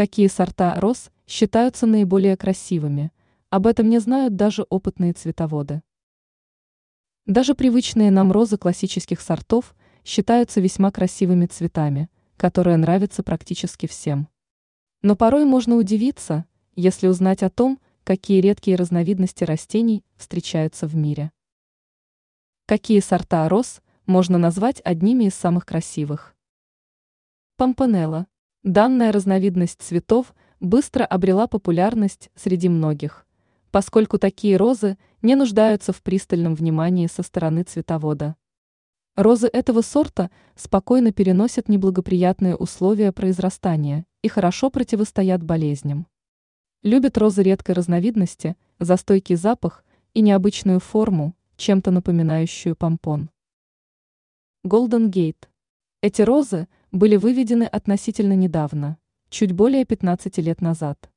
Какие сорта роз считаются наиболее красивыми? Об этом не знают даже опытные цветоводы. Даже привычные нам розы классических сортов считаются весьма красивыми цветами, которые нравятся практически всем. Но порой можно удивиться, если узнать о том, какие редкие разновидности растений встречаются в мире. Какие сорта роз можно назвать одними из самых красивых? Помпонелла. Данная разновидность цветов быстро обрела популярность среди многих, поскольку такие розы не нуждаются в пристальном внимании со стороны цветовода. Розы этого сорта спокойно переносят неблагоприятные условия произрастания и хорошо противостоят болезням. Любят розы редкой разновидности за стойкий запах и необычную форму, чем-то напоминающую помпон. Golden Gate. Эти розы были выведены относительно недавно, чуть более 15 лет назад.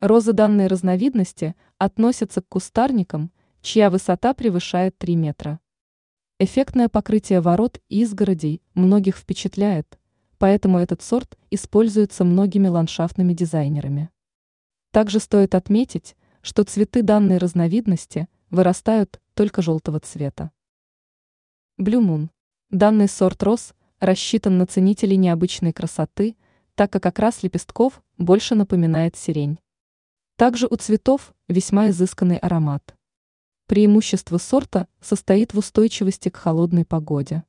Розы данной разновидности относятся к кустарникам, чья высота превышает 3 метра. Эффектное покрытие ворот и изгородей многих впечатляет, поэтому этот сорт используется многими ландшафтными дизайнерами. Также стоит отметить, что цветы данной разновидности вырастают только желтого цвета. Moon. Данный сорт роз рассчитан на ценителей необычной красоты, так как окрас лепестков больше напоминает сирень. Также у цветов весьма изысканный аромат. Преимущество сорта состоит в устойчивости к холодной погоде.